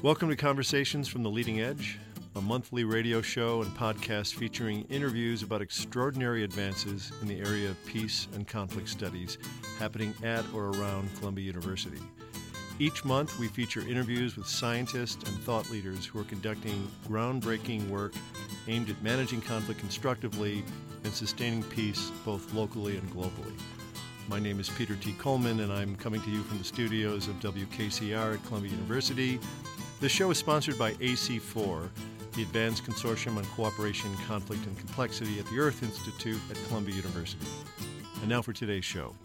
Welcome to Conversations from the Leading Edge, a monthly radio show and podcast featuring interviews about extraordinary advances in the area of peace and conflict studies happening at or around Columbia University. Each month, we feature interviews with scientists and thought leaders who are conducting groundbreaking work aimed at managing conflict constructively and sustaining peace both locally and globally. My name is Peter T. Coleman, and I'm coming to you from the studios of WKCR at Columbia University. This show is sponsored by AC4, the Advanced Consortium on Cooperation, Conflict, and Complexity at the Earth Institute at Columbia University. And now for today's show.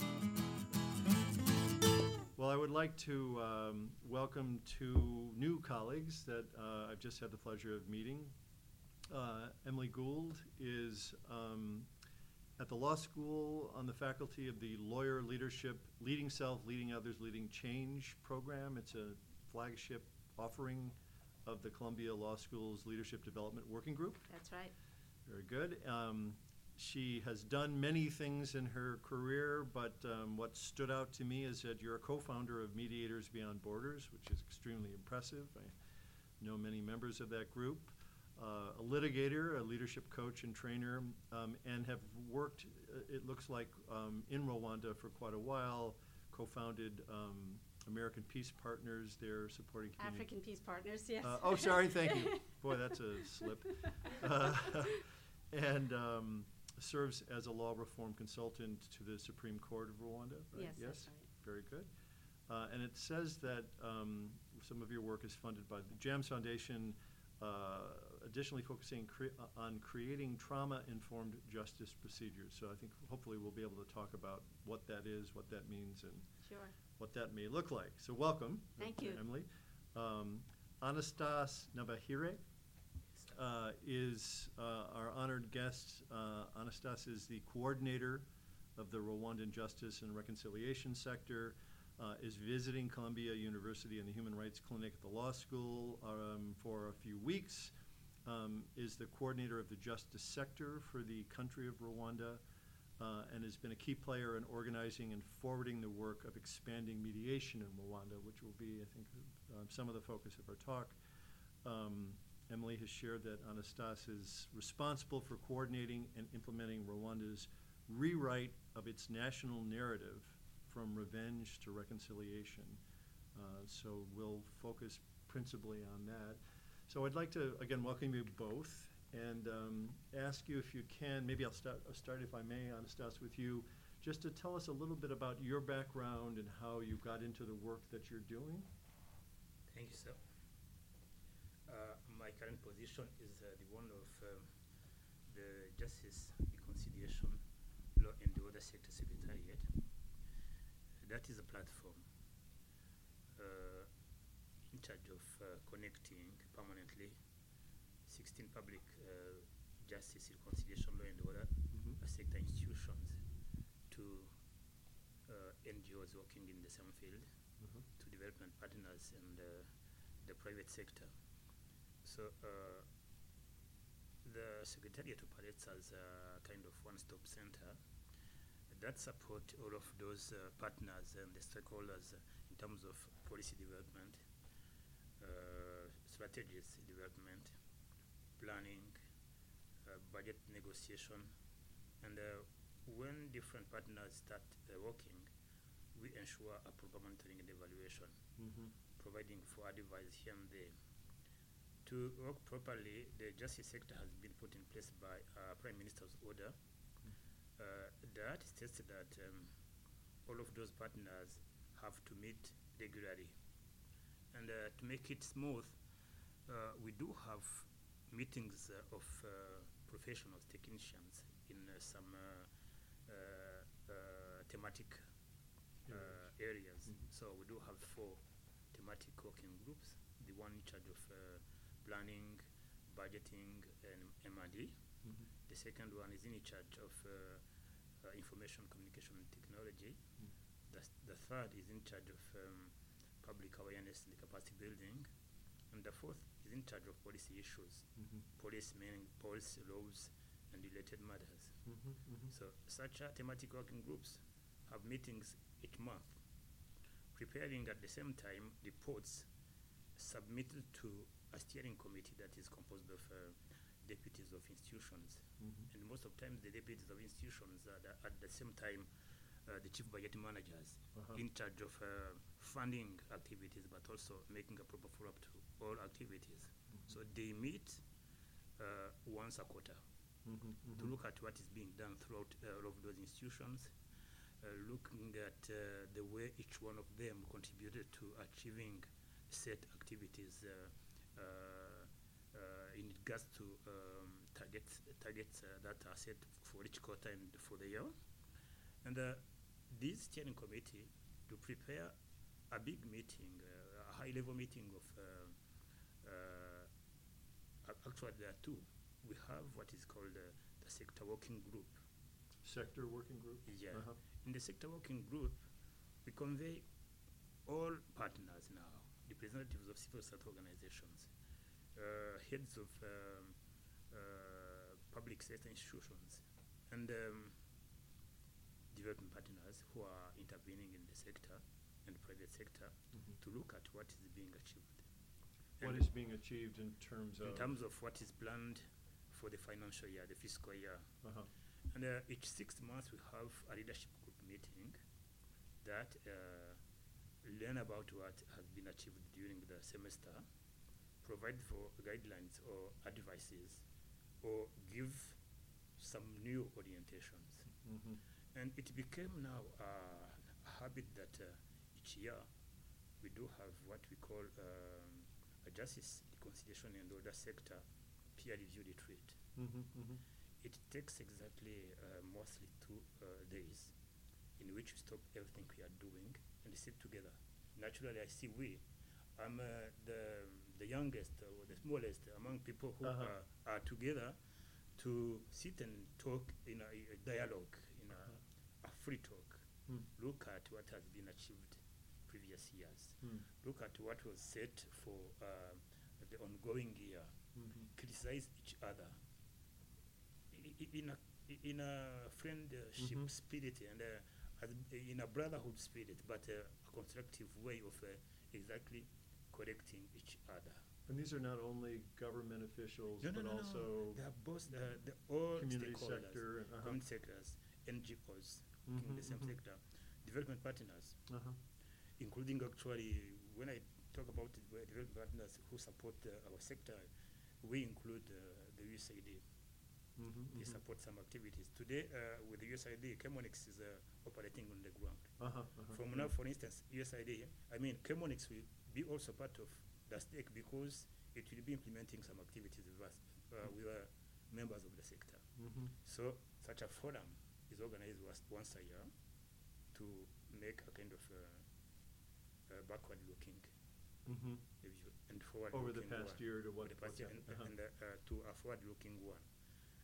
Well, I would like to um, welcome two new colleagues that uh, I've just had the pleasure of meeting. Uh, Emily Gould is um, at the law school on the faculty of the Lawyer Leadership Leading Self, Leading Others, Leading Change program. It's a flagship offering of the Columbia Law School's Leadership Development Working Group. That's right. Very good. Um, she has done many things in her career, but um, what stood out to me is that you're a co-founder of Mediators Beyond Borders, which is extremely impressive. I know many members of that group. Uh, a litigator, a leadership coach and trainer, um, and have worked, uh, it looks like, um, in Rwanda for quite a while, co-founded um, American Peace Partners, they're supporting community. African Peace Partners, yes. Uh, oh, sorry, thank you. Boy, that's a slip. Uh, and um, serves as a law reform consultant to the Supreme Court of Rwanda, right? Yes, that's right. Very good. Uh, and it says that um, some of your work is funded by the JAMS Foundation, uh, additionally focusing cre- uh, on creating trauma-informed justice procedures. So I think hopefully we'll be able to talk about what that is, what that means, and Sure. what that may look like. So welcome. Thank you. Emily. Um, Anastas Nabahire uh, is uh, our honored guest. Uh, Anastas is the coordinator of the Rwandan Justice and Reconciliation Sector, uh, is visiting Columbia University and the Human Rights Clinic at the law school um, for a few weeks, um, is the coordinator of the Justice Sector for the country of Rwanda, uh, and has been a key player in organizing and forwarding the work of expanding mediation in Rwanda, which will be, I think, um, some of the focus of our talk. Um, Emily has shared that Anastas is responsible for coordinating and implementing Rwanda's rewrite of its national narrative from revenge to reconciliation. Uh, so we'll focus principally on that. So I'd like to, again, welcome you both and um, ask you if you can, maybe I'll start, I'll start if I may, Anastas, with you, just to tell us a little bit about your background and how you got into the work that you're doing. Thank you, sir. Uh, my current position is uh, the one of um, the Justice, Reconciliation, Law and the Order Sector Secretariat. That is a platform uh, charge of uh, connecting permanently 16 public uh, justice, reconciliation, law and order Mhm. uh, sector institutions to uh, NGOs working in the same field Mhm. to development partners and uh, the private sector. So uh, the Secretariat operates as a kind of one-stop center that support all of those uh, partners and the stakeholders uh, in terms of policy development, uh, strategies development, planning, uh, budget negotiation, and uh, when different partners start uh, working, we ensure a proper monitoring and evaluation, Mhm. providing for advice here and there. To work properly, the justice sector has been put in place by uh, Prime Minister's order. Uh, that states that um, all of those partners have to meet regularly. And uh, to make it smooth, uh, we do have meetings uh, of uh, professionals, technicians in uh, some uh, uh, uh, thematic uh, areas. Mhm. So we do have four thematic working groups. The one in charge of uh, planning, budgeting, and M&E. Mhm. The second one is in charge of uh, uh, information communication and technology. Mm. The, s- the third is in charge of um, public awareness and capacity building. And the fourth is in charge of policy issues, Mhm. policy meaning policy laws and related matters. Mhm. Mhm. So such thematic working groups have meetings each month, preparing at the same time reports submitted to a steering committee that is composed of uh, deputies of institutions. Mhm. And most of times, the deputies of institutions are the, at the same time uh, the chief budget managers Uh-huh. in charge of uh, funding activities, but also making a proper follow-up to all activities. So they meet uh, once a quarter Mhm, to mhm. look at what is being done throughout uh, all of those institutions, uh, looking at uh, the way each one of them contributed to achieving set activities uh, uh, uh, in regards to um, targets, targets uh, that are set for each quarter and for the year. And uh, this steering committee to prepare a big meeting, uh, a high-level meeting of uh, uh, actually there are two. We have what is called uh, the sector working group. Sector working group? Yeah. Uh-huh. In the sector working group, we convey all partners now, representatives of civil society organizations, uh, heads of um, uh, public sector institutions, and um, development partners who are intervening in the sector and private sector Mhm. to look at what is being achieved. What And is being achieved in terms of? in terms of what is planned for the financial year, the fiscal year. Uh-huh. And uh, each six months we have a leadership group meeting that uh, learn about what has been achieved during the semester, provide for guidelines or advices, or give some new orientations. Mhm. And it became now uh, a habit that uh, each year we do have what we call um, a justice, reconciliation and order sector peer review retreat. Mhm, mhm. It takes exactly uh, mostly two uh, days in which we stop everything we are doing and sit together. Naturally, I see we. I'm uh, the, the youngest or the smallest among people who Uh-huh. are, are together to sit and talk in a, a dialogue, in a, Uh-huh. a free talk. Hmm. Look at what has been achieved previous years. Hmm. Look at what was set for uh, the ongoing year Mhm. criticize each other in a in a friendship Mhm. spirit and uh, in a brotherhood spirit, but uh, a constructive way of uh, exactly correcting each other. And these are not only government officials, No, no, but no, also They are both uh, the all community stakeholders, sector. uh-huh. community sectors, NGOs, working in the same mhm. sector, development partners, Uh-huh. Including actually when I talk about the development partners who support uh, our sector, we include uh, the USAID. Mhm, They mhm. support some activities. Today, uh, with the USAID, Chemonics is uh, operating on the ground. Uh-huh, uh-huh. From now, for instance, USAID, I mean, Chemonics will be also part of the stake because it will be implementing some activities with us, uh, with uh, members of the sector. Mhm. So, such a forum is organized was- once a year to make a kind of uh, uh, backward-looking Mhm. review and forward-looking Over the past one. year to Over what? the past year and, Uh-huh. and uh, uh, to a forward-looking one.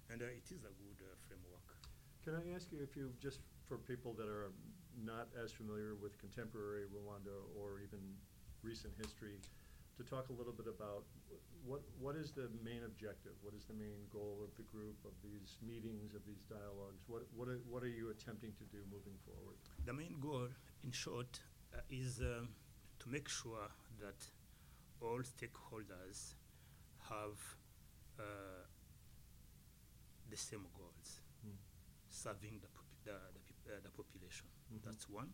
And uh, it is a good uh, framework. Can I ask you if you, just for people that are not as familiar with contemporary Rwanda or even recent history, to talk a little bit about what, what is the main objective? What is the main goal of the group, of these meetings, of these dialogues? What, what are, what are you attempting to do moving forward? The main goal, in short, is um, to make sure that all stakeholders have uh, the same goals, Hmm. serving the, the, the, uh, the population. Mhm. That's one.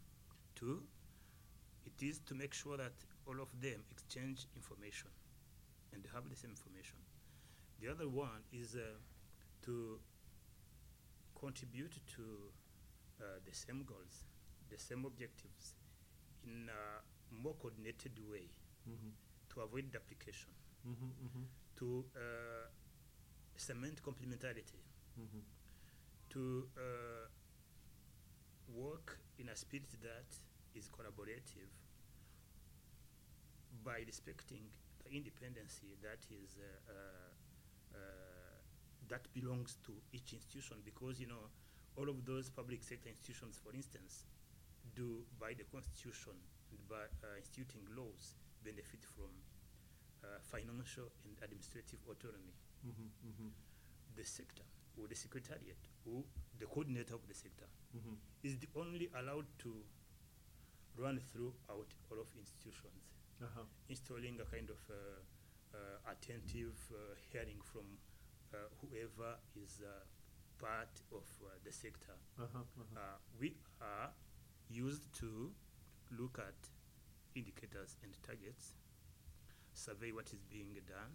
Two, it is to make sure that all of them exchange information and they have the same information. The other one is uh, to contribute to uh, the same goals, the same objectives in a more coordinated way Mhm. to avoid duplication, Mhm, mhm, to uh, cement complementarity, mhm. to uh, work in a spirit that is collaborative by respecting the independency that is uh, uh, uh, that belongs to each institution because you know all of those public sector institutions for instance do by the constitution and by uh, instituting laws benefit from uh, financial and administrative autonomy Mhm, mhm, the sector or the secretariat or the coordinator of the sector mhm. is the only allowed to run throughout all of institutions Uh-huh. installing a kind of uh, uh, attentive uh, hearing from uh, whoever is uh, part of uh, the sector. Uh-huh. Uh-huh. Uh, we are used to look at indicators and targets, survey what is being done,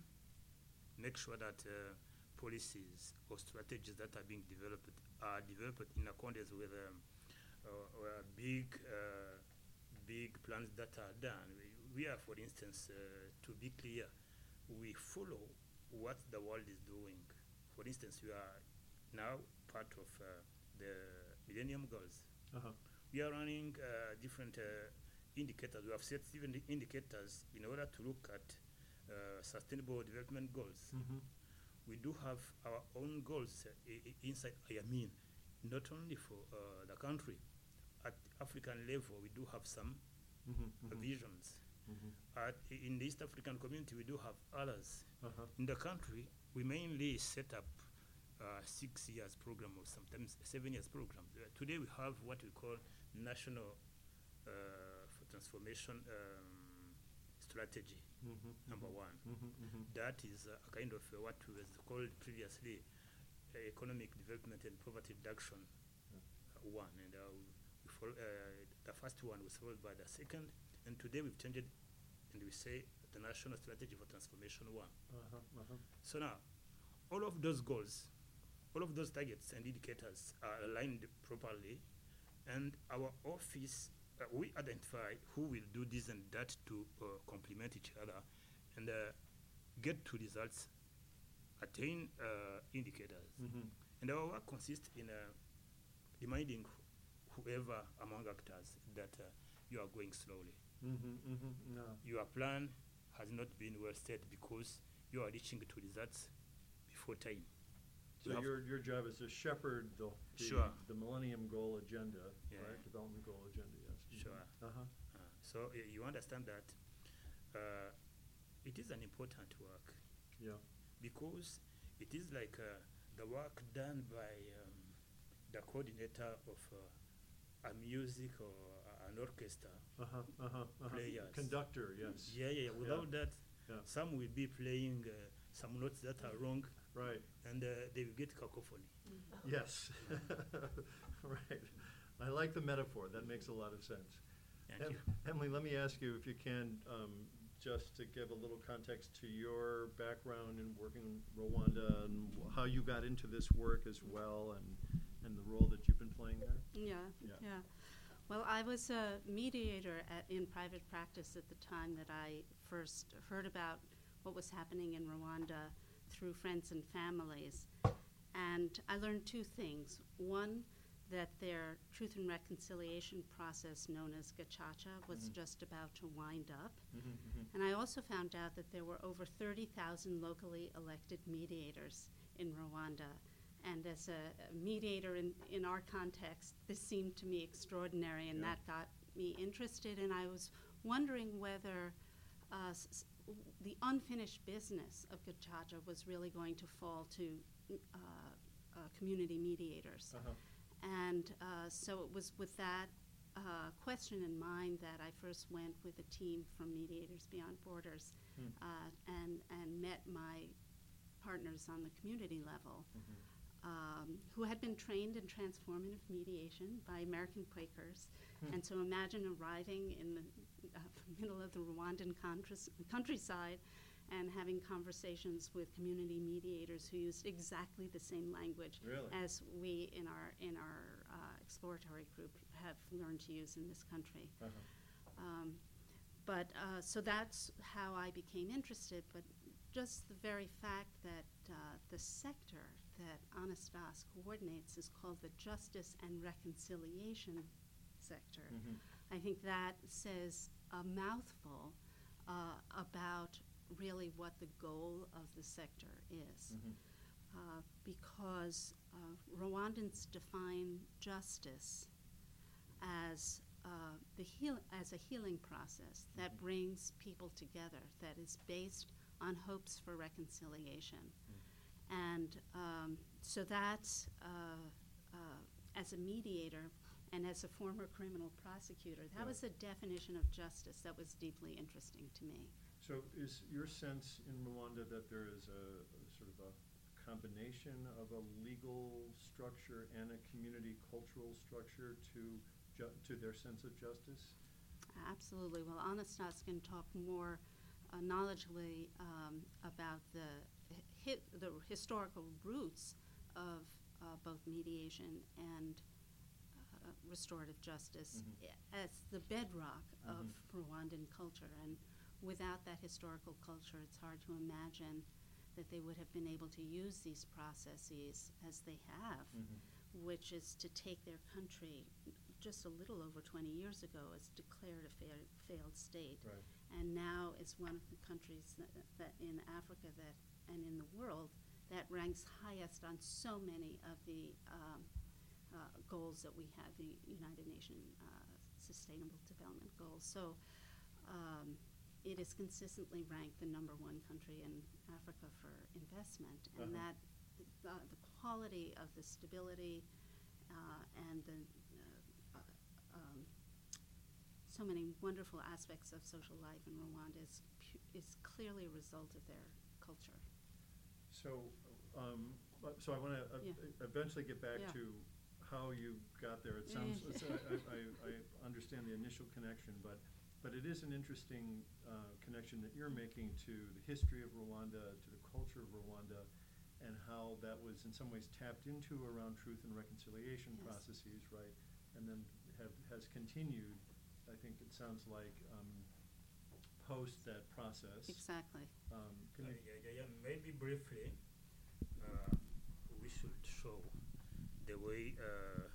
make sure that uh, policies or strategies that are being developed are developed in accordance with um, uh, uh, big, uh, big plans that are done. We, are, for instance, uh, to be clear, we follow what the world is doing. For instance, we are now part of uh, the Millennium Goals. Uh-huh. We are running uh, different uh, indicators. We have set different indicators in order to look at uh, sustainable development goals. Mhm. We do have our own goals uh, inside IAMIN, not only for uh, the country. At African level, we do have some uh, Mhm. visions. Mhm. At, in the East African community, we do have others. Uh-huh. In the country, we mainly set up uh, six years program or sometimes seven years program. Uh, today we have what we call national uh, for transformation um, strategy Mhm. number Mhm. one. Mhm. Mhm. That is uh, a kind of uh, what was called previously uh, economic development and poverty reduction uh, one, and uh, we uh, the first one was followed by the second, and today we've changed it, and we say the national strategy for transformation one. Uh-huh. Uh-huh. So now, all of those goals, all of those targets and indicators are aligned properly, and our office, uh, we identify who will do this and that to uh, complement each other and uh, get to results, attain uh, indicators. Mhm. And our work consists in uh, reminding whoever among actors that uh, you are going slowly. Mhm. Mhm. No. Your plan has not been well set because you are reaching to results before time. So your, your job is to shepherd the, the, Sure. the Millennium Goal agenda, Yeah. right? Development Goal agenda, yes. Mhm. Sure. Uh-huh. Uh, so y- you understand that uh, it is an important work Yeah. because it is like uh, the work done by um, the coordinator of uh, a music or a- an orchestra. Uh-huh. Uh-huh. Uh-huh. Players. Conductor, yes. Yeah, yeah. yeah. Without that, Yeah. some will be playing uh, some notes that are wrong, Right. and uh, they will get cacophony. Yes. right. I like the metaphor. That makes a lot of sense. Thank Em- you. Emily, let me ask you if you can, um, just to give a little context to your background in working in Rwanda and wh- how you got into this work as well and, and the role that you've been playing there. Yeah, Yeah. yeah. Well, I was a mediator at, in private practice at the time that I first heard about what was happening in Rwanda through friends and families. And I learned two things. One, that their truth and reconciliation process, known as Gacaca, was Mhm. just about to wind up. Mm-hmm. And I also found out that there were over 30,000 locally elected mediators in Rwanda. And as a a mediator in, in our context, this seemed to me extraordinary, and Yeah. that got me interested. And I was wondering whether uh, s- the unfinished business of Gacaca was really going to fall to uh, uh, community mediators. Uh-huh. And uh, so it was with that uh, question in mind that I first went with a team from Mediators Beyond Borders Hmm. uh, and, and met my partners on the community level Mhm. um, who had been trained in transformative mediation by American Quakers. Hmm. And so imagine arriving in the uh, middle of the Rwandan countrys- countryside and having conversations with community mediators who used exactly the same language Really? as we in our in our uh, exploratory group have learned to use in this country. Uh-huh. Um, but uh, so that's how I became interested. But just the very fact that uh, the sector that Anastas coordinates is called the Justice and Reconciliation sector. Mhm. I think that says a mouthful uh, about really what the goal of the sector is. Mhm. Uh, because uh, Rwandans define justice as uh, the heal- as a healing process that Mhm. brings people together, that is based on hopes for reconciliation. And um, so that's, uh, uh, as a mediator, And as a former criminal prosecutor, that Yeah. was a definition of justice that was deeply interesting to me. So is your sense in Rwanda that there is a, a sort of a combination of a legal structure and a community cultural structure to ju- to their sense of justice? Absolutely. Well, Anastas can talk more uh, knowledgeably um, about the hi- the historical roots of uh, both mediation and uh, restorative justice Mhm. as the bedrock of Mhm. Rwandan culture. And without that historical culture, it's hard to imagine that they would have been able to use these processes as they have which is to take their country just a little over 20 years ago as declared a fa- failed state. Right. And now is one of the countries that, that in Africa that and in the world that ranks highest on so many of the um, uh, goals that we have, the United Nations uh, Sustainable Development Goals. So um, it is consistently ranked the number one country in Africa for investment, and Uh-huh. that uh, the quality of the stability uh, and the uh, um, so many wonderful aspects of social life in Rwanda is, pu- is clearly a result of their culture. So, um, so I want to Yeah. eventually get back Yeah. to how you got there. It sounds, I, I, I understand the initial connection, but, but it is an interesting uh, connection that you're making to the history of Rwanda, to the culture of Rwanda, and how that was in some ways tapped into around truth and reconciliation Yes. processes, right? And then have, has continued, I think it sounds like, um, post that process. Exactly. Um, can Uh, yeah, yeah, yeah, maybe briefly, uh, we should show the way uh,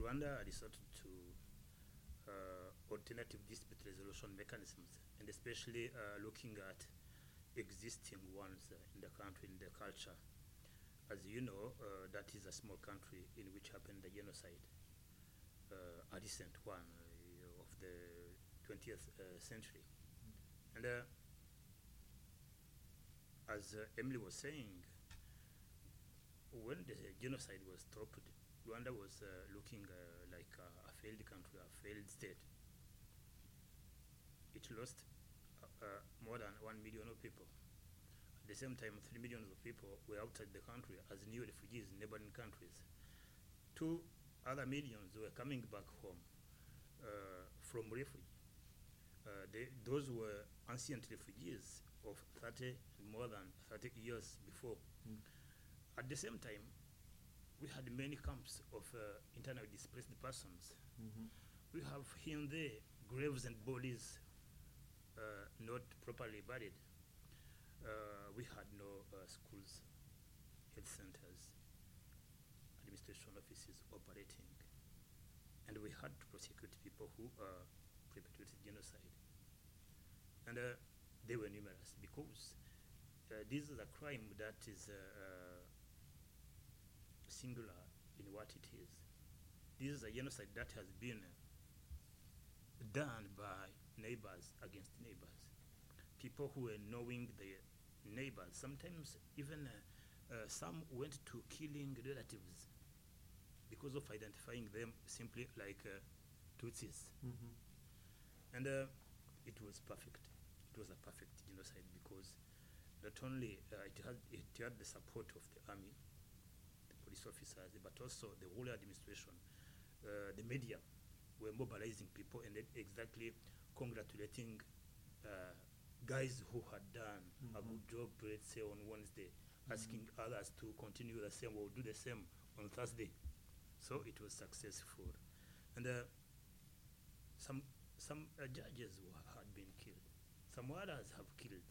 Rwanda resorted to uh, alternative dispute resolution mechanisms, and especially uh, looking at existing ones in the country, in the culture. As you know, that is a small country in which happened the genocide, a recent one of the 20th uh, century. And as Emily was saying, when the genocide was stopped, Rwanda was uh, looking uh, like a, a failed country, a failed state. It lost uh, uh, more than one million of people. At the same time, three millions of people were outside the country as new refugees in neighboring countries. Two other millions were coming back home uh, from refuge. Uh, they, those were ancient refugees of 30, more than 30 years before. Mm. At the same time, we had many camps of uh, internally displaced persons. Mhm. We have here and there graves and bodies uh, not properly buried. Uh, we had no uh, schools, health centers, administration offices operating. And we had to prosecute people who uh, perpetrated genocide. And uh, they were numerous because uh, this is a crime that is uh, uh, singular in what it is. This is a genocide that has been done by neighbors against neighbors. People who were knowing their neighbors. Sometimes even uh, uh, some went to killing relatives because of identifying them simply like uh, Tutsis. Mhm. And uh, it was perfect. It was a perfect genocide because not only uh, it, had, it had the support of the army, police officers, but also the whole administration, uh, the media were mobilizing people and exactly congratulating uh, guys who had done a Mhm. good job, let's say on Wednesday, asking others to continue the same or do the same on Thursday. So it was successful. And uh, some some uh, judges had been killed. Some others have killed,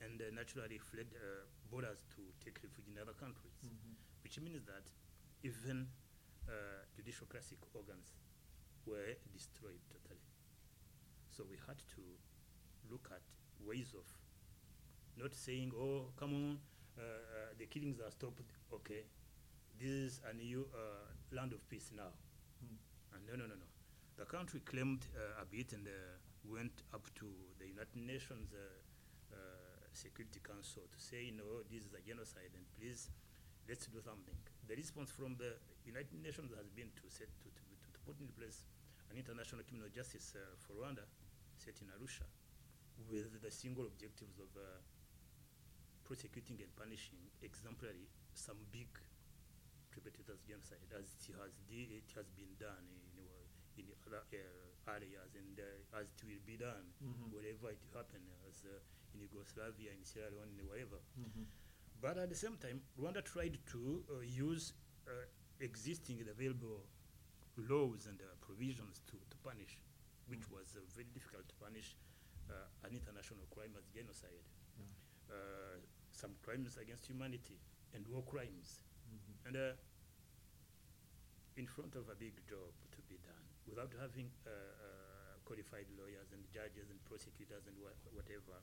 and uh, naturally fled uh, borders to take refuge in other countries. Mhm. Which means that even uh, judicial classic organs were destroyed totally. So we had to look at ways of not saying, "Oh, come on, uh, uh, the killings are stopped." Okay, this is a new uh, land of peace now. Mm. And no, no, no, no. The country claimed uh, a bit and uh, went up to the United Nations uh, uh, Security Council to say, no, this is a genocide and please, let's do something. The response from the United Nations has been to, set, to, to, to, put in place an international criminal justice uh, for Rwanda, set in Arusha, with the single objectives of uh, prosecuting and punishing exemplary some big perpetrators genocide, as it has, de- it has been done in, in other uh, areas and uh, as it will be done Mhm. wherever it happens uh, in Yugoslavia, in Sierra Leone, wherever. Mhm. But at the same time, Rwanda tried to uh, use uh, existing and available laws and uh, provisions to, to punish, which Mm. was uh, very difficult to punish uh, an international crime as genocide, Yeah. uh, some crimes against humanity, and war crimes. Mhm. And uh, in front of a big job to be done, without having uh, uh, qualified lawyers and judges and prosecutors and wha- whatever,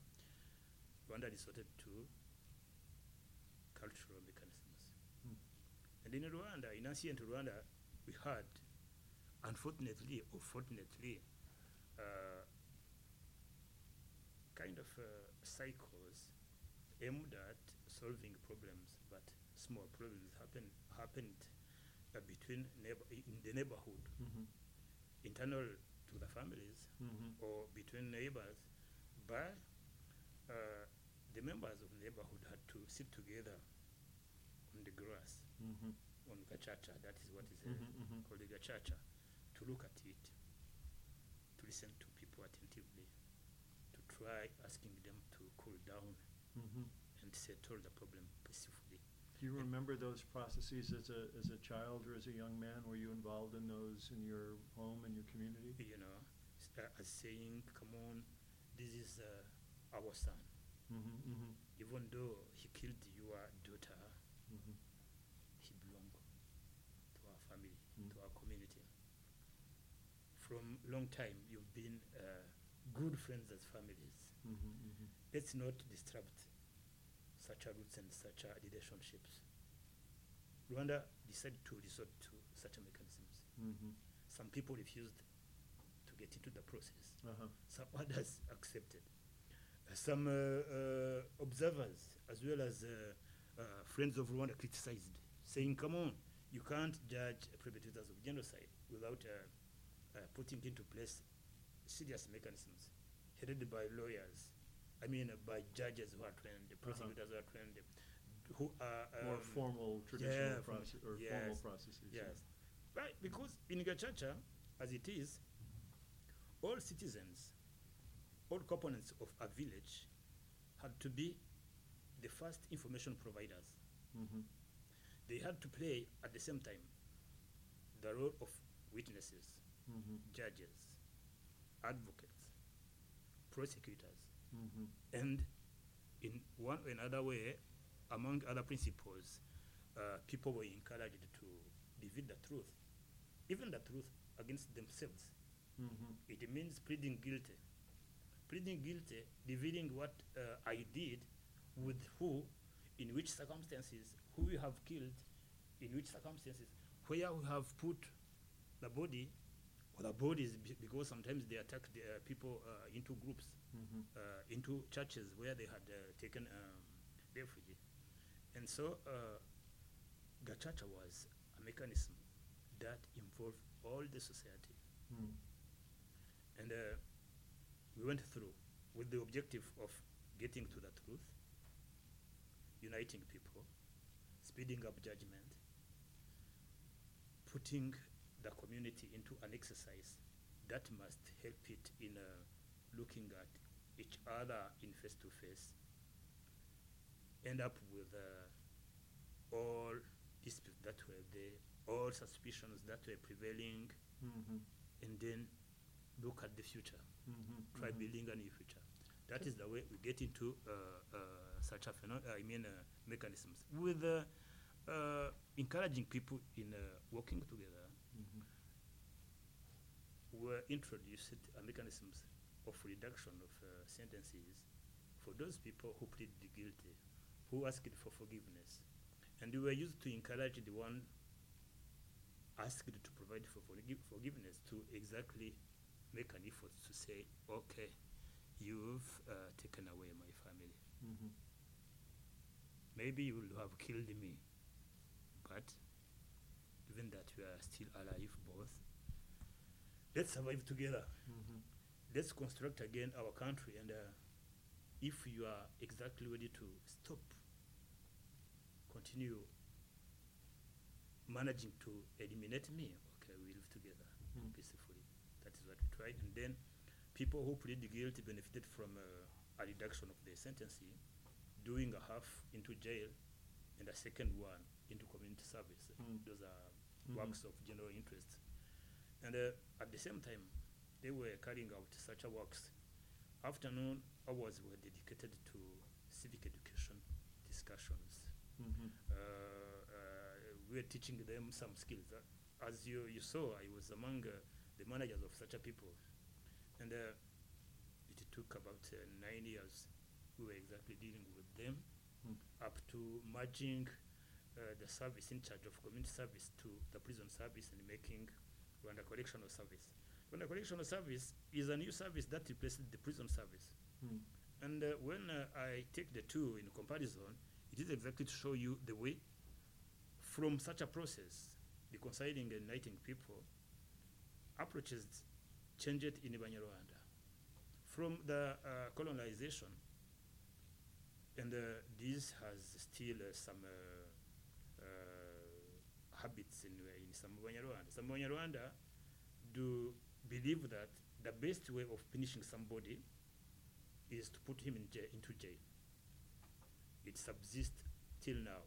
Rwanda resorted to cultural mechanisms. Mm. And in Rwanda, in ancient Rwanda, we had, unfortunately or fortunately, uh, kind of uh, cycles aimed at solving problems, but small problems happen, happened uh, between neighbor, in the neighborhood, Mhm. internal to the families, Mhm. or between neighbors, but uh, the members of the neighborhood had to sit together on the grass, Mhm. on gacaca, that is what is uh, Mhm, mhm. called the gacaca, to look at it, to listen to people attentively, to try asking them to cool down Mhm. and settle the problem peacefully. Do you remember those processes as a, as a child or as a young man? Were you involved in those in your home and your community? You know, uh, as saying, come on, this is uh, our son. Mhm, mhm, Even though he killed your daughter, mhm. he belonged to our family, Mm. to our community. From long time, you've been uh, good friends as families. Mhm, mhm. Let's not disrupt such a roots and such a relationships. Rwanda decided to resort to such a mechanisms. Mhm. Some people refused to get into the process. Uh-huh. Some others accepted. Uh, Some uh, uh, observers, as well as uh, friends of Rwanda, criticized, saying, "Come on, you can't judge perpetrators of genocide without uh, uh, putting into place serious mechanisms headed by lawyers. I mean, uh, by judges who are trained, the prosecutors who are trained, who are More um, formal yeah, traditional process, or formal yes, processes. yeah. Yes, right. Because in Gacaca, as it is, all citizens, all components of a village, had to be the first information providers. Mhm. They had to play at the same time the role of witnesses, Mhm. judges, advocates, prosecutors, Mhm. and in one or another way, among other principles, uh, people were encouraged to reveal the truth, even the truth against themselves. Mhm. It means pleading guilty. Pleading guilty, revealing what uh, I did, with who, in which circumstances, who we have killed, in which circumstances, where we have put the body, or the bodies, because sometimes they attack the, uh, people uh, into groups Mhm. uh, into churches where they had uh, taken um, refuge. And so uh, Gacaca was a mechanism that involved all the society. Mm. And uh, we went through with the objective of getting to the truth, uniting people, speeding up judgment, putting the community into an exercise that must help it in uh, looking at each other in face to face, end up with uh, all disputes that were there, all suspicions that were prevailing, Mhm. and then look at the future Mhm. try Mhm. building a new future. That is the way we get into uh, uh, such a phenom- I mean, uh, mechanisms with uh, uh, encouraging people in uh, working together. Mhm. Were introduced uh, mechanisms of reduction of uh, sentences for those people who plead the guilty, who asked for forgiveness, and we were used to encourage the one asked to provide for forgi- forgiveness to exactly make an effort to say, okay, you've uh, taken away my family. Mhm. Maybe you will have killed me, but given that we are still alive both, let's survive together. Mhm. Let's construct again our country. And uh, if you are exactly ready to stop, continue managing to eliminate me, okay, we live together Mm. peacefully. That is what we tried. And then people who plead guilty benefited from uh, a reduction of their sentencing, doing a half into jail and a second one into community service. Mm. Those are Mhm. works of general interest. And uh, at the same time, they were carrying out such a works. Afternoon hours were dedicated to civic education discussions. Mhm. Uh, uh, we were teaching them some skills. Uh, as you, you saw, I was among uh, the managers of such a people. And uh, it took about uh, nine years. We were exactly dealing with them Mm. up to merging uh, the service in charge of community service to the prison service and making Rwanda Correctional Service. Rwanda Correctional Service is a new service that replaces the prison service. Mm. And uh, when uh, I take the two in comparison, it is exactly to show you the way from such a process, reconciling and uniting people, approaches changed in Banyarwanda. From the uh, colonization, and uh, this has still uh, some uh, habits in, in some Banyarwanda. Some Banyarwanda do believe that the best way of punishing somebody is to put him in jail, into jail. It subsists till now.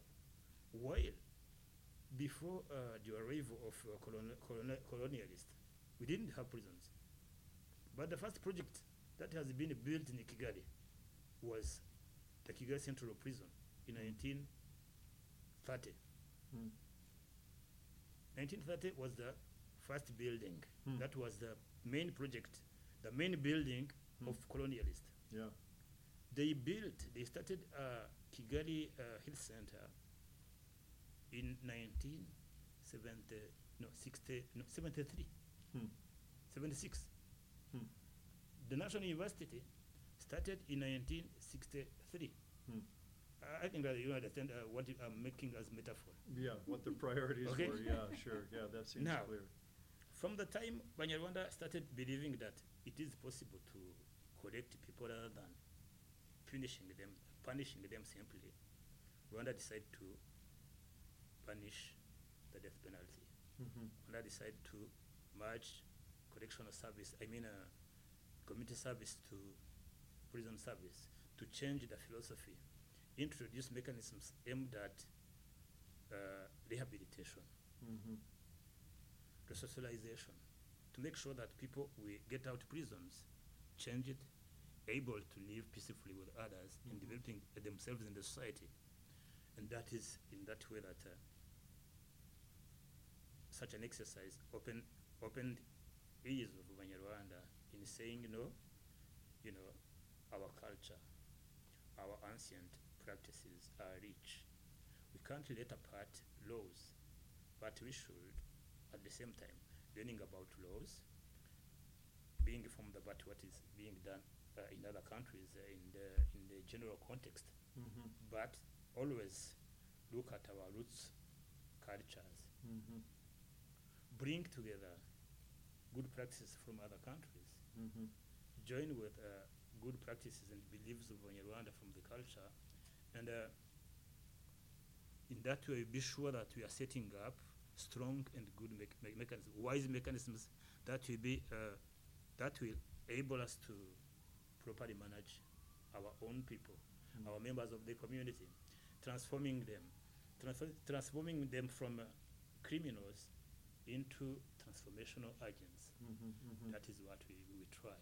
While before uh, the arrival of uh, colon- colon- colonialists, we didn't have prisons. But the first project that has been built in Kigali was the Kigali Central Prison in 1930. Mm. 1930 was the first building. Hmm. That was the main project, the main building Hmm. of colonialists. Yeah. They built, they started uh, Kigali uh, Health Center in 1970, no, 60, no, 73, Hmm. 76. Hmm. The National University started in 1963. Hmm. I- think that you understand uh, what you- I'm making as metaphor. Yeah, what the priorities Okay. were, yeah, sure, yeah, that seems Now, clear. From the time Banyarwanda started believing that it is possible to correct people rather than punishing them, punishing them simply, Rwanda decided to punish the death penalty. Mhm. Rwanda decided to merge correctional service, I mean, uh, community service to prison service, to change the philosophy, introduce mechanisms aimed at uh, rehabilitation Mhm. resocialization to make sure that people will get out prisons, change it, able to live peacefully with others and Mhm. developing themselves in the society. And that is in that way that uh, such an exercise open, opened ears of Banyarwanda in saying, you know, you know, our culture, our ancient practices are rich. We can't let apart laws, but we should, at the same time, learning about laws, being informed about what is being done uh, in other countries uh, in the in the general context, Mhm. but always look at our roots, cultures, Mhm. bring together good practices from other countries, Mhm. join with uh, good practices and beliefs of Rwanda from the culture, and uh, in that way be sure that we are setting up strong and good mech- me- mechanisms, wise mechanisms that will be uh, that will enable us to properly manage our own people, Mm. our members of the community, transforming them, transfer- transforming them from uh, criminals into transformational agents. Mhm. Mhm. That is what we, we try.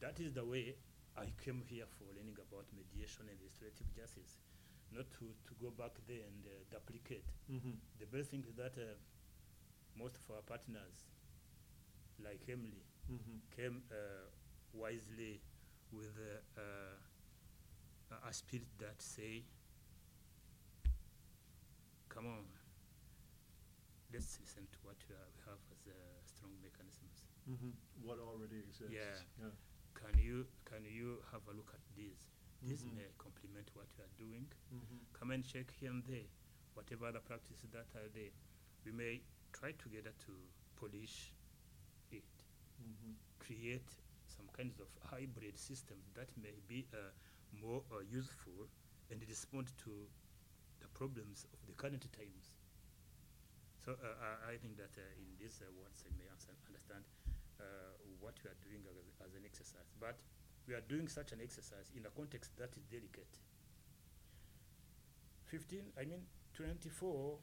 That is the way I came here for learning about mediation and restorative justice, not to, to go back there and uh, duplicate. Mhm. The best thing is that uh, most of our partners, like Emily, Mhm. came uh, wisely with uh, uh, a- a spirit that say, come on, let's listen to what we, are, we have as uh, strong mechanisms. Mhm. What already exists. Yeah. Yeah. Can you can you have a look at this? This Mhm. may complement what you are doing. Mhm. Come and check here and there, whatever other practices that are there. We may try together to polish it. Mhm. create some kinds of hybrid systems that may be uh, more uh, useful and respond to the problems of the current times. So uh, I, I think that uh, in these uh, words I may understand what we are doing as, as an exercise. But we are doing such an exercise in a context that is delicate. 15, I mean 24,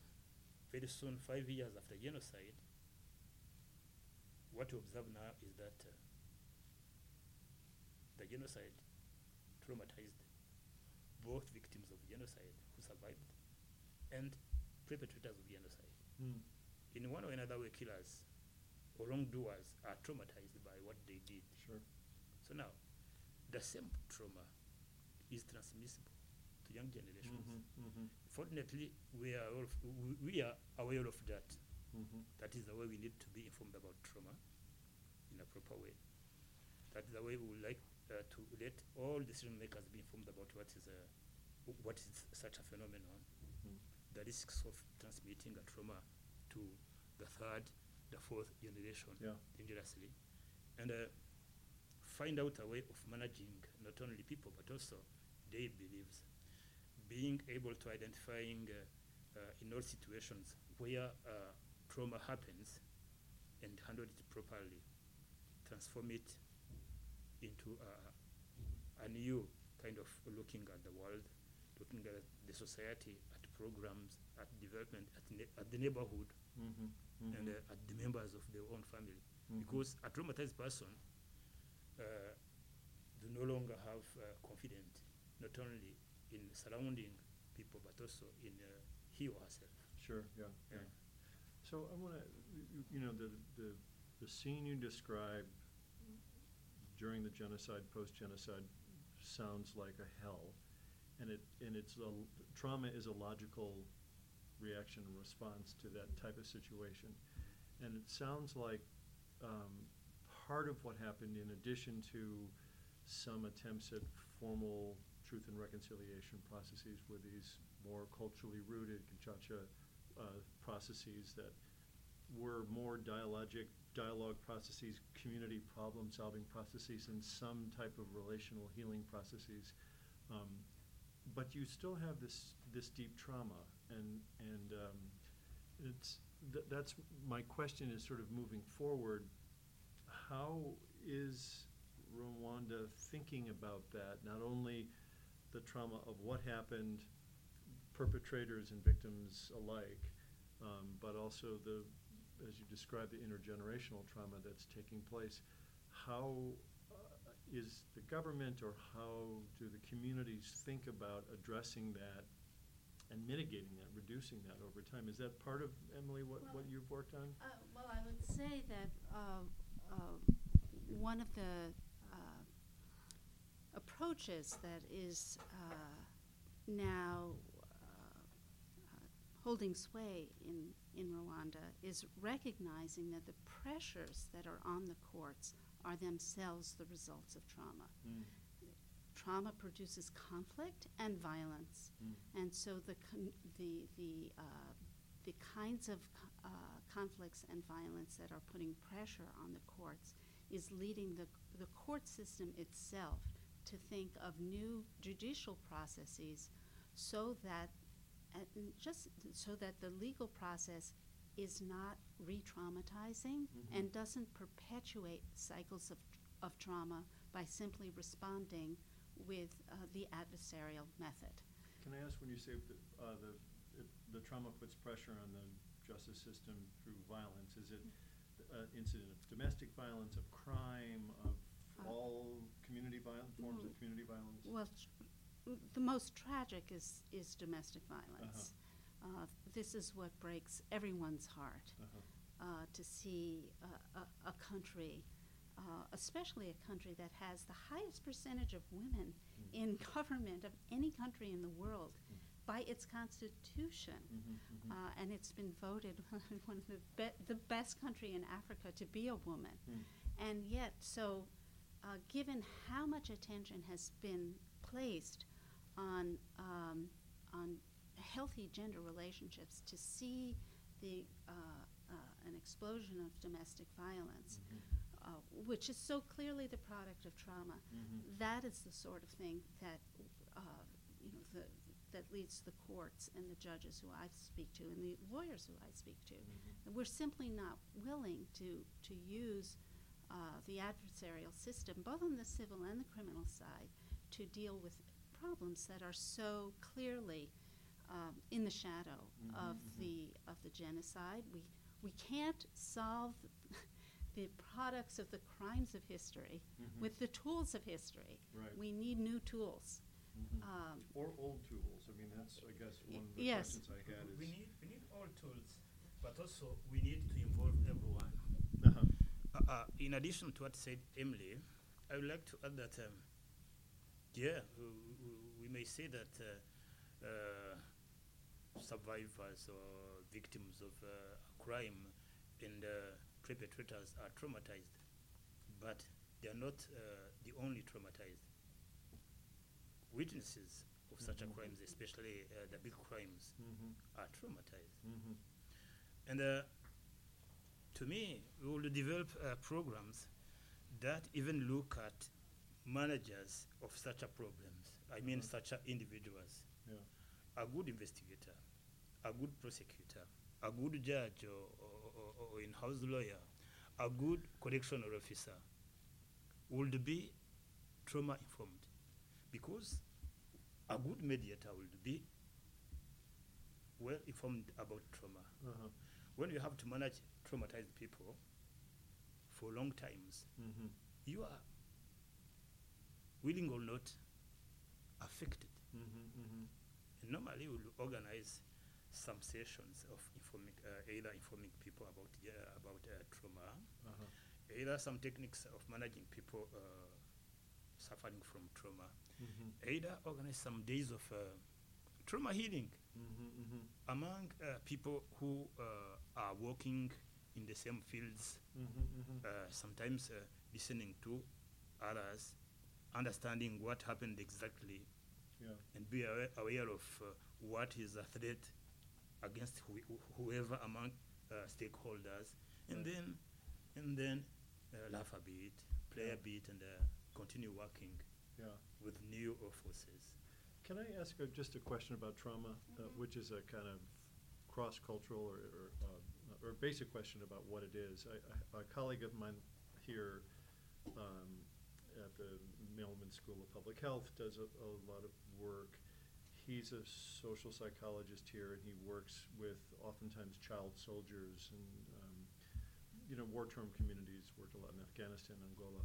very soon, five years after genocide, what we observe now is that uh, the genocide traumatized both victims of genocide who survived and perpetrators of genocide. Mm. In one or another way, killers or wrongdoers are traumatized by what they did. Sure. So now, the same trauma is transmissible to young generations. Mhm, mhm, Fortunately, we are, all, we, are aware of that. mhm. That is the way we need to be informed about trauma in a proper way. That is the way we would like uh, to let all decision makers be informed about what is, a, what is such a phenomenon, Mhm. the risks of transmitting a trauma to the third, the fourth generation Yeah. dangerously, and uh, find out a way of managing not only people but also their beliefs. Being able to identifying uh, uh, in all situations where uh, trauma happens and handle it properly, transform it into uh, a new kind of looking at the world, looking at the society, at programs, at development, at, ne- at the neighborhood, Mhm, and uh, at the members of their own family. mhm. Because a traumatized person uh, do no longer have uh, confidence, not only in surrounding people, but also in uh, he or herself. Sure, yeah, yeah. Yeah. So I wanna, you- you know, the, the, the scene you described during the genocide, post-genocide, sounds like a hell. And it, and it's a, trauma is a logical reaction and response to that type of situation. And it sounds like, um, part of what happened, in addition to some attempts at formal truth and reconciliation processes were these more culturally rooted Gacaca uh, processes that were more dialogic, dialogue processes, community problem-solving processes, and some type of relational healing processes. Um, but you still have this, this deep trauma, and, and um, it's, th- that's, my question is sort of moving forward, how is Rwanda thinking about that? Not only the trauma of what happened, perpetrators and victims alike, um, but also the, as you described, the intergenerational trauma that's taking place. How uh, is the government or how do the communities think about addressing that and mitigating that, reducing that over time? Is that part of, Emily, what, what you've worked on? Uh, well, I would say that uh, uh, one of the uh, approaches that is uh, now uh, uh, holding sway in, in Rwanda is recognizing that the pressures that are on the courts are themselves the results of trauma. Mm, Trauma produces conflict and violence. mm, And so the, con- the, the, uh, the kinds of uh, conflicts and violence that are putting pressure on the courts is leading the, the court system itself to think of new judicial processes so that, uh, just so that the legal process is not re-traumatizing Mhm. and doesn't perpetuate cycles of, of trauma by simply responding with uh, the adversarial method. Can I ask, when you say that, uh, the, the trauma puts pressure on the justice system through violence, is it an incident of domestic violence, of crime, of Uh, all community violence, forms of mm, community violence? Well, tr- the most tragic is, is domestic violence. uh this is what breaks everyone's heart Uh-huh. uh, to see a, a, a country, uh, especially a country that has the highest percentage of women Mm. in government of any country in the world Mm. by its constitution. Mhm, mhm. Uh, and it's been voted one of the, be- the best country in Africa to be a woman. Mm. And yet, so uh, given how much attention has been placed on, um, on healthy gender relationships, to see the, uh, uh, an explosion of domestic violence, Mhm. Uh, which is so clearly the product of trauma. Mhm. That is the sort of thing that, uh, you know, the, that leads the courts and the judges who I speak to and the lawyers who I speak to. Mhm. We're simply not willing to, to use uh, the adversarial system, both on the civil and the criminal side, to deal with problems that are so clearly um, in the shadow Mhm, of mhm. the of the genocide. We we can't solve the products of the crimes of history Mhm. with the tools of history. Right. We need new tools. Mhm. Um, Or old tools, I mean, that's, I guess, one of the yes. questions I had is. We need, we need all tools, but also we need to involve everyone. Uh-huh. Uh, uh, in addition to what said Emily, I would like to add that, um, yeah, w- w- we may say that uh, uh, survivors or victims of uh, a crime and uh, perpetrators are traumatized, but they are not uh, the only traumatized. Witnesses of such a Mhm. crimes, especially uh, the big crimes, Mhm. are traumatized. Mhm. And uh, to me, we will develop uh, programs that even look at managers of such a problems. I mean, Mhm. such a individuals. Yeah. A good investigator, a good prosecutor, a good judge or, or, in-house lawyer, a good correctional officer would be trauma informed because a good mediator would be well informed about trauma Uh-huh. when you have to manage traumatized people for long times, Mhm. you are willing or not affected. Mhm. Mhm. And normally, we'll organize some sessions of informing, uh, either informing people about uh, about uh, trauma, Uh-huh. either some techniques of managing people uh, suffering from trauma, Mhm. either organize some days of uh, trauma healing Mhm. Mhm. among uh, people who uh, are working in the same fields Mhm. Mhm. uh, sometimes uh, listening to others, understanding what happened exactly, Yeah. and be aware, aware of uh, what is a threat against who, whoever among uh, stakeholders, and Right. then and then uh, laugh a bit, play Yeah. a bit, and uh, continue working Yeah. with new uh, forces. Can I ask uh, just a question about trauma, uh, Mhm. which is a kind of cross-cultural or, or, uh, or basic question about what it is? I, I, a colleague of mine here um, at the Mailman School of Public Health does a, a lot of work. He's a social psychologist here, and he works with oftentimes child soldiers and um, you know war-torn communities. Worked a lot in Afghanistan, Angola.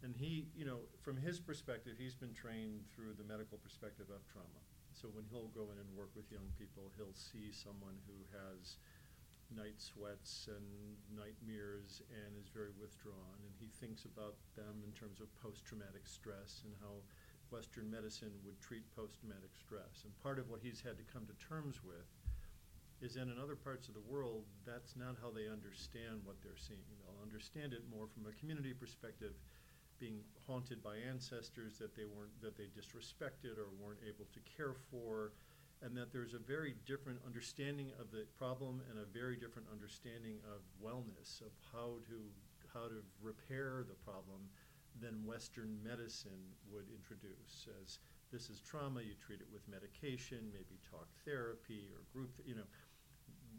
And he, you know, from his perspective, he's been trained through the medical perspective of trauma. So when he'll go in and work with young people, he'll see someone who has night sweats and nightmares and is very withdrawn. And he thinks about them in terms of post-traumatic stress and how Western medicine would treat post-traumatic stress. And part of what he's had to come to terms with is that in other parts of the world, that's not how they understand what they're seeing. They'll understand it more from a community perspective, being haunted by ancestors that they weren't that they disrespected or weren't able to care for, and that there's a very different understanding of the problem and a very different understanding of wellness of how to how to repair the problem than Western medicine would introduce as this is trauma, you treat it with medication, maybe talk therapy or group, th- you know,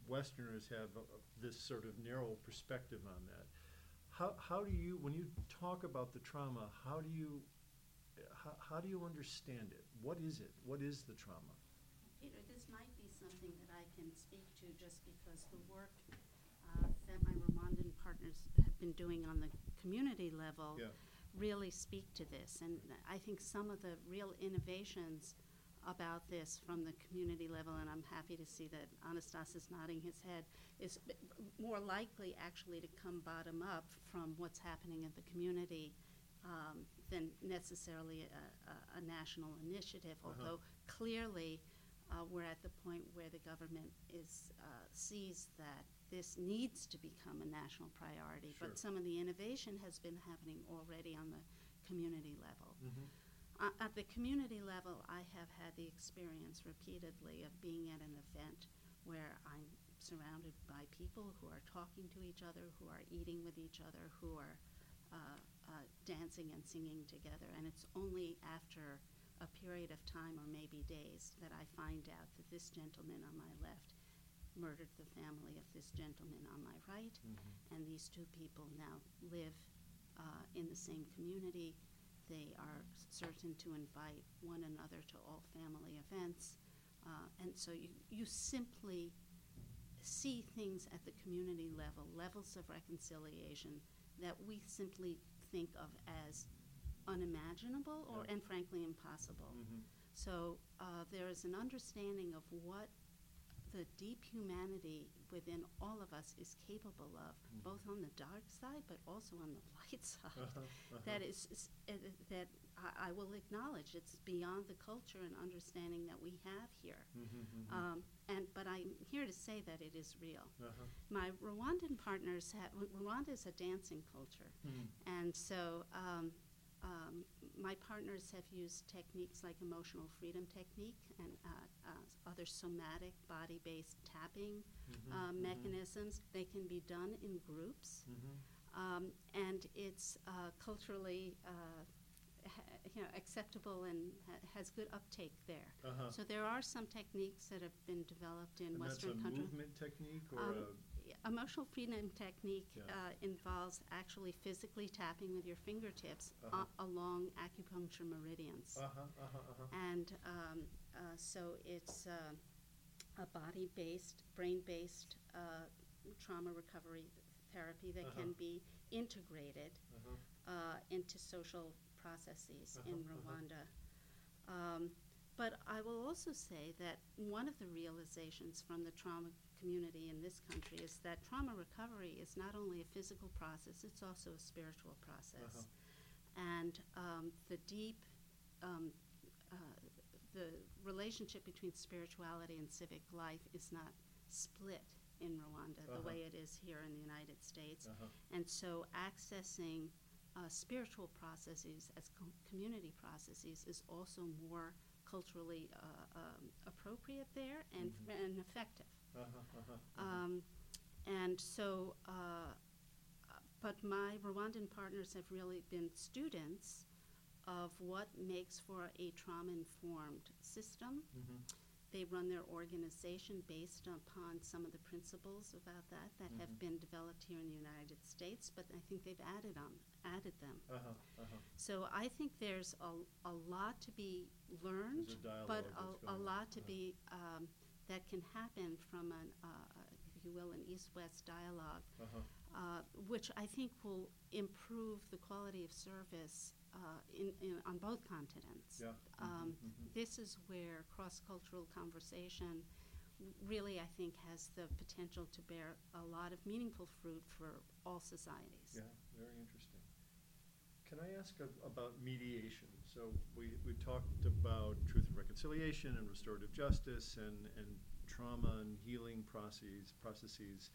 Westerners have uh, this sort of narrow perspective on that. How, how do you, when you talk about the trauma, how do you, how, how do you understand it? What is it? What is the trauma? You know, this might be something that I can speak to just because the work uh, that my Rwandan partners have been doing on the community level Yeah. Really speak to this. And I think some of the real innovations about this from the community level, and I'm happy to see that Anastas is nodding his head, is more likely actually to come bottom up from what's happening in the community um, than necessarily a, a, a national initiative. Uh-huh. Although clearly, uh, we're at the point where the government is uh, sees that this needs to become a national priority. Sure. But some of the innovation has been happening already on the community level. Mm-hmm. Uh, at the community level, I have had the experience repeatedly of being at an event where I'm surrounded by people who are talking to each other, who are eating with each other, who are uh, uh, dancing and singing together. And it's only after a period of time, or maybe days, that I find out that this gentleman on my left murdered the family of this gentleman on my right, Mhm. and these two people now live uh, in the same community. They are certain to invite one another to all family events. Uh, and so you, you simply see things at the community level, levels of reconciliation that we simply think of as unimaginable or, Yeah. and frankly, impossible. Mhm. So uh, there is an understanding of what the deep humanity within all of us is capable of, Mhm. both on the dark side but also on the light side. Uh-huh, That uh-huh. is, is uh, that I, I will acknowledge it's beyond the culture and understanding that we have here. Mhm, mhm. Um, and but I'm here to say that it is real. Uh-huh. My Rwandan partners have Rwanda is a dancing culture, Mhm. and so um, um, my partners have used techniques like emotional freedom technique and uh, uh, other somatic body-based tapping Mhm, uh, mhm. mechanisms. They can be done in groups, Mhm. um, and it's uh, culturally. Uh, ha- you know, acceptable and ha- has good uptake there. Uh-huh. So there are some techniques that have been developed in And that's a Western countries. movement technique or Um, Emotional freedom technique Yeah. uh, involves actually physically tapping with your fingertips Uh-huh. a- along acupuncture meridians. Uh-huh, uh-huh, uh-huh. And um, uh, so it's uh, a body based, brain based uh, trauma recovery therapy that Uh-huh. can be integrated Uh-huh. uh, into social processes in. Rwanda. Um, but I will also say that one of the realizations from the trauma community in this country is that trauma recovery is not only a physical process, it's also a spiritual process. Uh-huh. And um, the deep, um, uh, the relationship between spirituality and civic life is not split in Rwanda the Uh-huh. way it is here in the United States. Uh-huh. And so accessing uh, spiritual processes as com- community processes is also more culturally uh, um, appropriate there and, Mhm. and effective. Uh-huh, uh-huh, uh-huh. Um, and so, uh, but my Rwandan partners have really been students of what makes for a trauma informed system. Mhm. They run their organization based upon some of the principles about that that Mhm. have been developed here in the United States, but I think they've added on, added them. Uh-huh, uh-huh. So I think there's a, a lot to be learned, but a, a lot to yeah. be um, that can happen from an, uh, if you will, an east-west dialogue, Uh-huh. uh, which I think will improve the quality of service uh, in, in, on both continents. Yeah. Um, Mhm, mhm. This is where cross-cultural conversation really, I think, has the potential to bear a lot of meaningful fruit for all societies. Yeah, very interesting. Can I ask a- about mediation? So we, we talked about truth and reconciliation and restorative justice and, and trauma and healing processes, processes.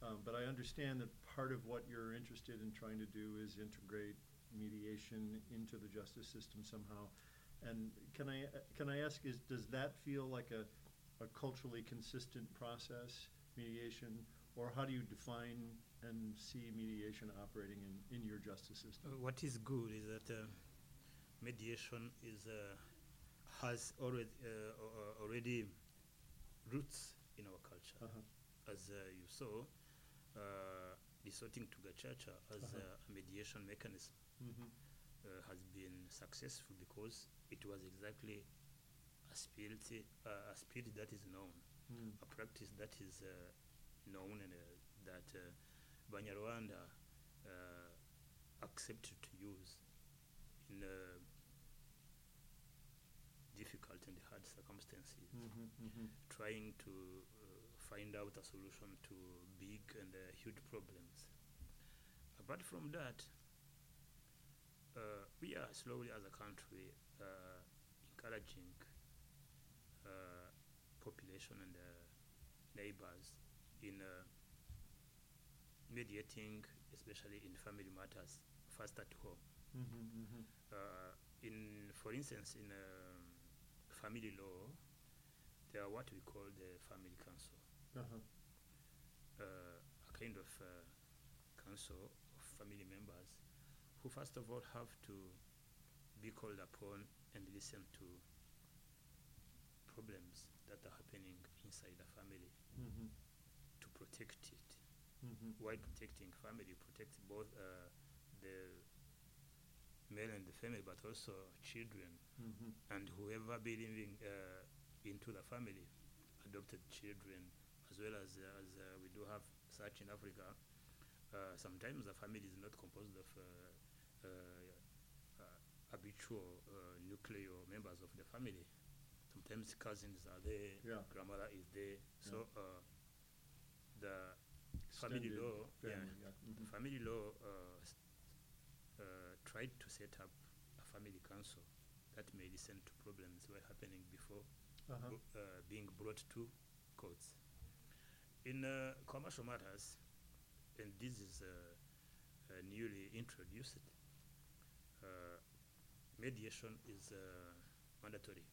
Um, but I understand that part of what you're interested in trying to do is integrate mediation into the justice system somehow. And can I, can I ask, is, does that feel like a, a culturally consistent process, mediation? Or how do you define and see mediation operating in, in your justice system? Uh, What is good is that uh, mediation is uh, has already uh, uh, already roots in our culture. Uh-huh. As uh, you saw, uh, resorting to gacaca as Uh-huh. a mediation mechanism Mhm. uh, has been successful because it was exactly a spirit, uh, a spirit that is known, Mm. a practice that is uh, known and uh, that uh, Banyarwanda uh, accepted to use in uh, difficult and hard circumstances, Mhm, mhm. trying to uh, find out a solution to big and uh, huge problems. Apart from that, uh, we are slowly as a country uh, encouraging uh, population and uh, neighbors in uh, mediating, especially in family matters, first at home. Mhm, mhm. Uh, in, for instance, in um, family law, there are what we call the family council, Uh-huh. uh, a kind of uh, council of family members who first of all have to be called upon and listen to problems that are happening inside the family Mhm. to protect it. Mhm. While protecting family, protect both uh, the male and the female, but also children Mhm. and whoever be living uh, into the family, adopted children, as well as uh, as uh, we do have such in Africa. Uh, sometimes the family is not composed of uh, uh, uh, habitual uh, nuclear members of the family. Sometimes cousins are there, Yeah. grandmother is there. So uh, the family law, yeah, family, yeah. Mhm. family law uh, uh, tried to set up a family council that may listen to problems were happening before Uh-huh. bro- uh, being brought to courts. In uh, commercial matters, and this is uh, uh, newly introduced, uh, mediation is uh, mandatory.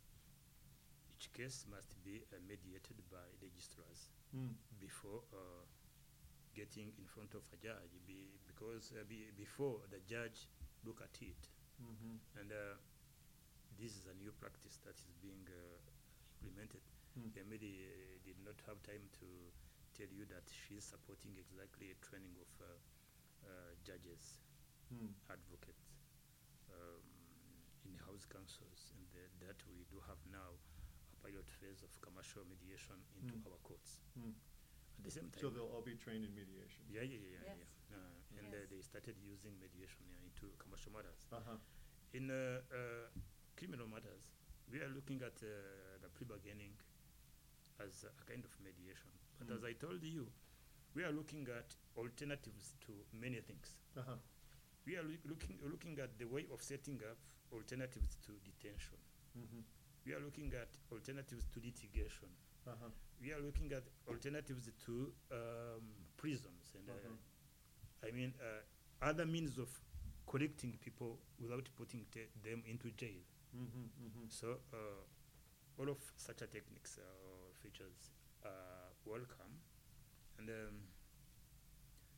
Each case must be uh, mediated by registrars Mm. before uh, getting in front of a judge be, because uh, be, before the judge look at it Mhm. and uh, this is a new practice that is being uh, implemented Mm. Emily uh, did not have time to tell you that she's supporting exactly a training of uh, uh, judges Mm. advocates um, in house councils and the, that we do have now a pilot phase of commercial mediation into Mm. our courts Mm. At the same time So they'll all be trained in mediation? yeah, yeah, yeah, yeah. Yes. yeah. Uh, and uh, they started using mediation yeah, into commercial matters. Uh-huh. In uh, uh, criminal matters, we are looking at uh, the plea bargaining as a kind of mediation. But Mm. as I told you, we are looking at alternatives to many things. Uh-huh. We are loo- looking looking at the way of setting up alternatives to detention. Mhm. We are looking at alternatives to litigation. Uh-huh. We are looking at alternatives to um, prisons and uh, Uh-huh. I mean, uh, other means of collecting people without putting them into jail. Mhm. Mhm. So, uh, all of such a techniques uh, or features are welcome. And, um,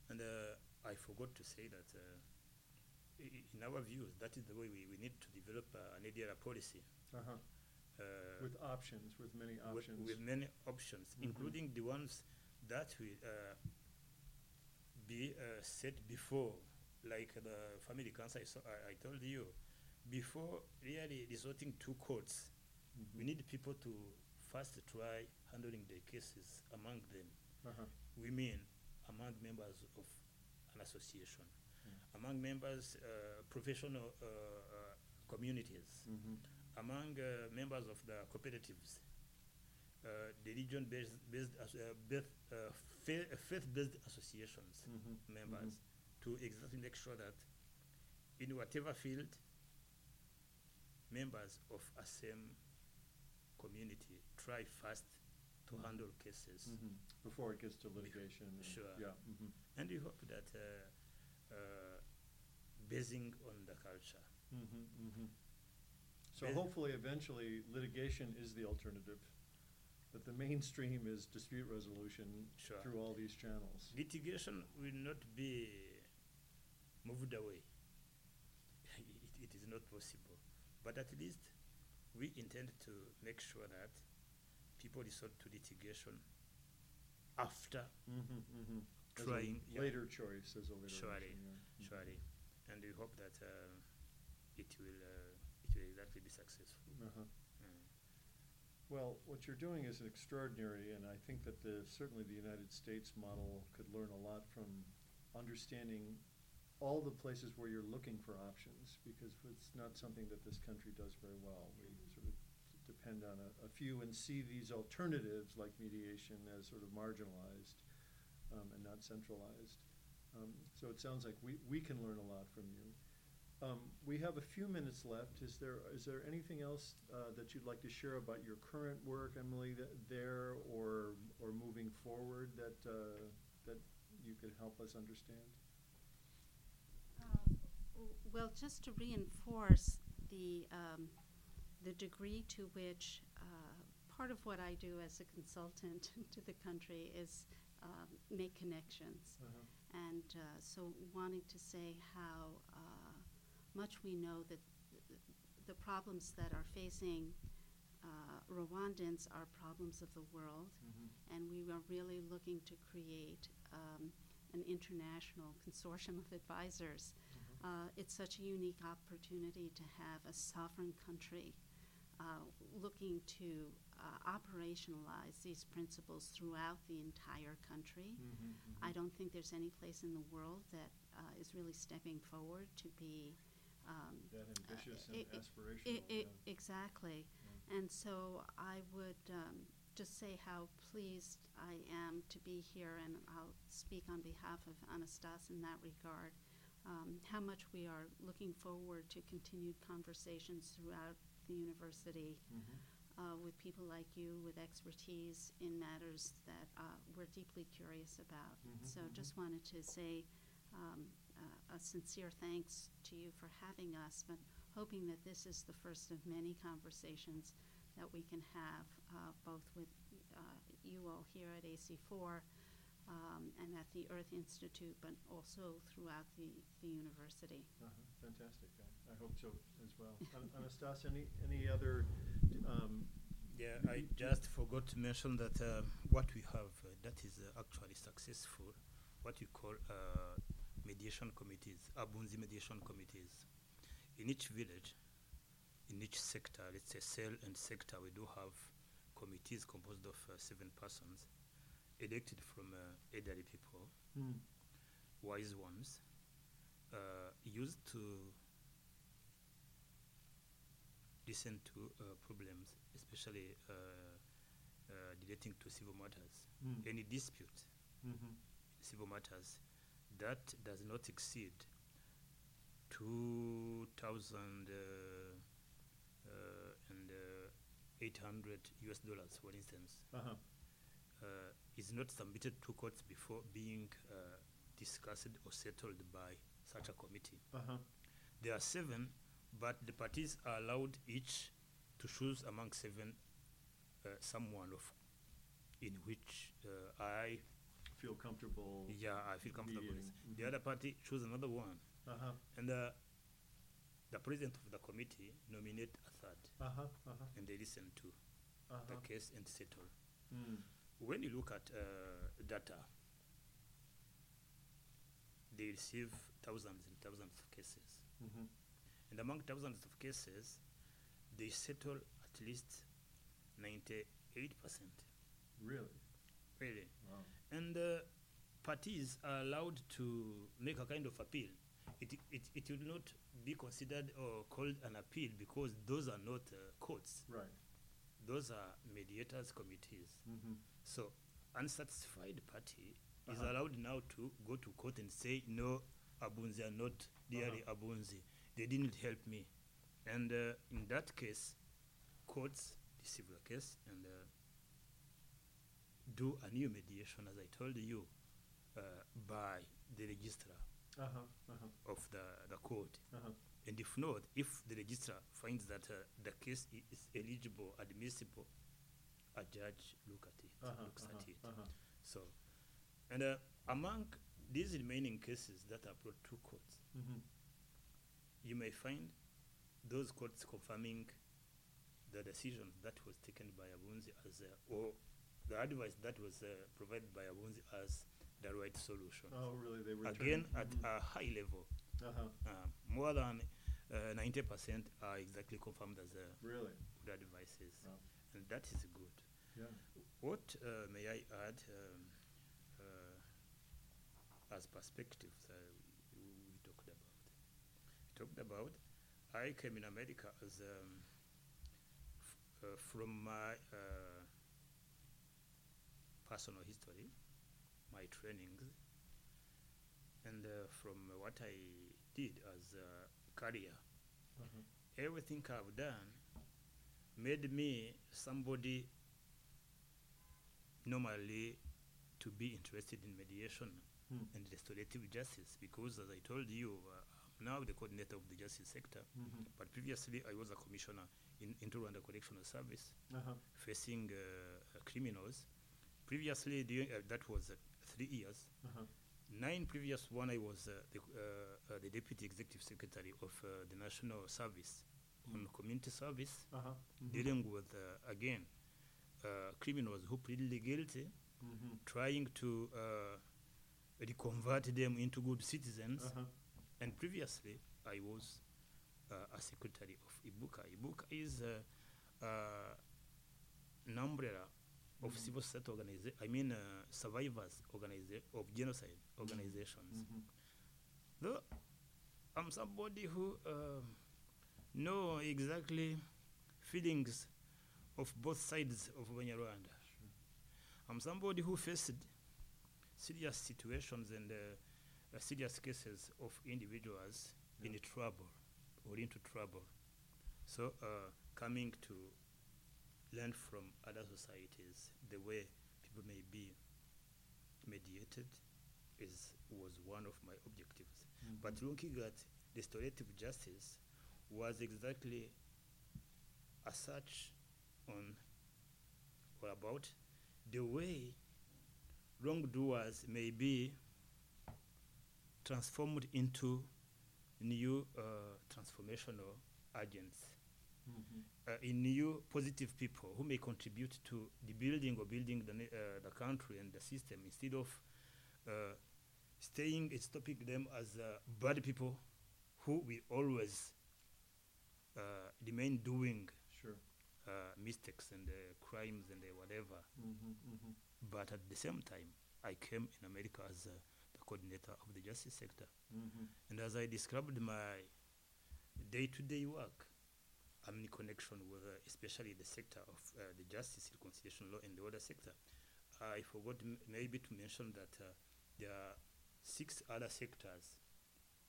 and uh, I forgot to say that uh, in our views, that is the way we, we need to develop uh, an ADR policy. Uh-huh. Uh, With options, with many options. with many options, Mhm. including the ones that will uh, be uh, set before, like the family council I, saw, I, I told you, before really resorting to courts, Mhm. we need people to first try handling the cases among them, Uh-huh. women, among members of an association, Mm. among members, uh, professional uh, uh, communities Mhm. Among uh, members of the cooperatives, uh, the region-based based as, uh, based, uh, faith-based associations Mhm. members to exactly make sure that in whatever field, members of a same community try first to Mhm. handle cases. Mhm. Before it gets to litigation. and- Sure. Yeah. mhm. And we hope that uh, uh, basing on the culture. So hopefully, eventually, litigation is the alternative, but the mainstream is dispute resolution Sure. through all these channels. litigation will not be moved away. It, it is not possible. But at least we intend to make sure that people resort to litigation after Mhm, mhm. As a trying. yeah, Later choice as a later Surely, option, yeah. Surely. And we hope that uh, it will uh, it will be successful. Uh-huh. Mm. Well, what you're doing is extraordinary, and I think that the, certainly the United States model could learn a lot from understanding all the places where you're looking for options, because it's not something that this country does very well. We sort of depend on a, a few and see these alternatives like mediation as sort of marginalized um, and not centralized. Um, so it sounds like we, we can learn a lot from you. Um, we have a few minutes left. Is there, is there anything else, uh, that you'd like to share about your current work, Emily, that, there, or, or moving forward that, uh, that you could help us understand? W- Well, just to reinforce the, um, the degree to which, uh, part of what I do as a consultant to the country is, um, make connections. And uh, so wanting to say how uh, much we know that th- the problems that are facing uh, Rwandans are problems of the world, Mhm. and we are really looking to create um, an international consortium of advisors. Mhm. Uh, it's such a unique opportunity to have a sovereign country uh, looking to uh, operationalize these principles throughout the entire country. Mhm, I mhm. don't think there's any place in the world that uh, is really stepping forward to be um, That ambitious uh, and i- aspirational. I- I- yeah. exactly. Yeah. And so I would um, just say how pleased I am to be here, and I'll speak on behalf of Anastas in that regard. Um, how much we are looking forward to continued conversations throughout the university Mhm. uh, with people like you with expertise in matters that uh, we're deeply curious about. Mhm, So mhm. just wanted to say um, uh, a sincere thanks to you for having us, but hoping that this is the first of many conversations that we can have, uh, both with uh, you all here at AC4 um, and at the Earth Institute, but also throughout the, the university. Uh-huh, Fantastic. I, I hope so as well. An- Anastas, any, any other, um, Yeah, I just forgot to mention that uh, what we have uh, that is uh, actually successful, what we call uh, mediation committees, Abunzi mediation committees. In each village, in each sector, let's say cell and sector, we do have committees composed of uh, seven persons, elected from uh, elderly people, hmm, wise ones, uh, used to listen to uh, problems, especially uh, uh, relating to civil matters. Hmm. Any dispute, mhm, civil matters, that does not exceed 2,800 uh, uh, and uh, 800 US dollars, for instance, uh-huh, uh, is not submitted to courts before being uh, discussed or settled by such a committee. uh-huh, There are seven, but the parties are allowed each to choose among seven uh, someone of in which uh, I feel comfortable. yeah I feel comfortable. Mediating, The other party choose another one, Uh-huh, and uh, the president of the committee nominate a third, uh-huh, uh-huh, and they listen to uh-huh. the case and settle. Mm, When you look at uh, data, they receive thousands and thousands of cases. mhm, And among thousands of cases, they settle at least 98%. Really? Really. Wow. And uh, parties are allowed to make a kind of appeal. It, it, it will not be considered or called an appeal because those are not uh, courts, Right. those are mediators' committees. Mm-hmm. So, unsatisfied party is Uh-huh. allowed now to go to court and say, no, Abunzi are not dearly Uh-huh. Abunzi. They didn't help me. And uh, in that case, courts the case and uh, do a new mediation, as I told you, uh, by the registrar Uh-huh, uh-huh, of the, the court. uh-huh. And if not, if the registrar finds that uh, the case is eligible, admissible, a judge look at it, Uh-huh, looks uh-huh, at it. uh-huh. So, and uh, among these remaining cases that are brought to courts, Mhm. you may find those courts confirming the decision that was taken by Abunzi as, uh, or the advice that was uh, provided by Abunzi as the right solution. Oh, really? They were Again, turning- at mhm. a high level, Uh-huh, uh, more than uh, 90% are exactly confirmed as uh, really? good advices. Wow. And that is good. Yeah. What uh, may I add um, uh, as perspectives uh, we, we talked about? We talked about I came in America as um, f- uh, from my uh, personal history, my trainings, and uh, from what I did as a career. Uh-huh. Everything I've done made me somebody normally to be interested in mediation Hmm. and restorative justice because, as I told you, uh, I'm now the coordinator of the justice sector. Mhm. But previously, I was a commissioner in Into Rwanda Correctional Service Uh-huh. facing uh, criminals. Previously, during, uh, that was uh, three years. Uh-huh. nine previous one I was uh, the, uh, uh, the deputy executive secretary of uh, the national service on community service Uh-huh. Mhm. dealing with uh, again uh, criminals who pleaded guilty Mhm. trying to uh, reconvert them into good citizens Uh-huh. and previously I was uh, a secretary of Ibuka. Ibuka is uh, uh, an umbrella of Mhm. civil society organization. I mean, uh, survivors organiza- of genocide organizations. Mhm. Though I'm somebody who uh, know exactly feelings of both sides of Banyarwanda. Sure. I'm somebody who faced serious situations and uh, uh, serious cases of individuals Yeah. in trouble or into trouble. So, uh, coming to learn from other societies the way people may be mediated is was one of my objectives. But Mhm. looking at restorative justice was exactly a search on or about the way wrongdoers may be transformed into new uh, transformational agents, Mhm. uh, in new positive people who may contribute to the building or building the, uh, the country and the system instead of uh, staying and stopping them as uh, bad people who will always uh, remain doing Sure. uh, mistakes and uh, crimes and uh, whatever. Mhm. Mhm. But at the same time, I came in America as uh, the coordinator of the justice sector. Mhm. And as I described my day-to-day work, In connection with uh, especially the sector of uh, the justice, reconciliation law, and the other sector. I forgot m- maybe to mention that uh, there are six other sectors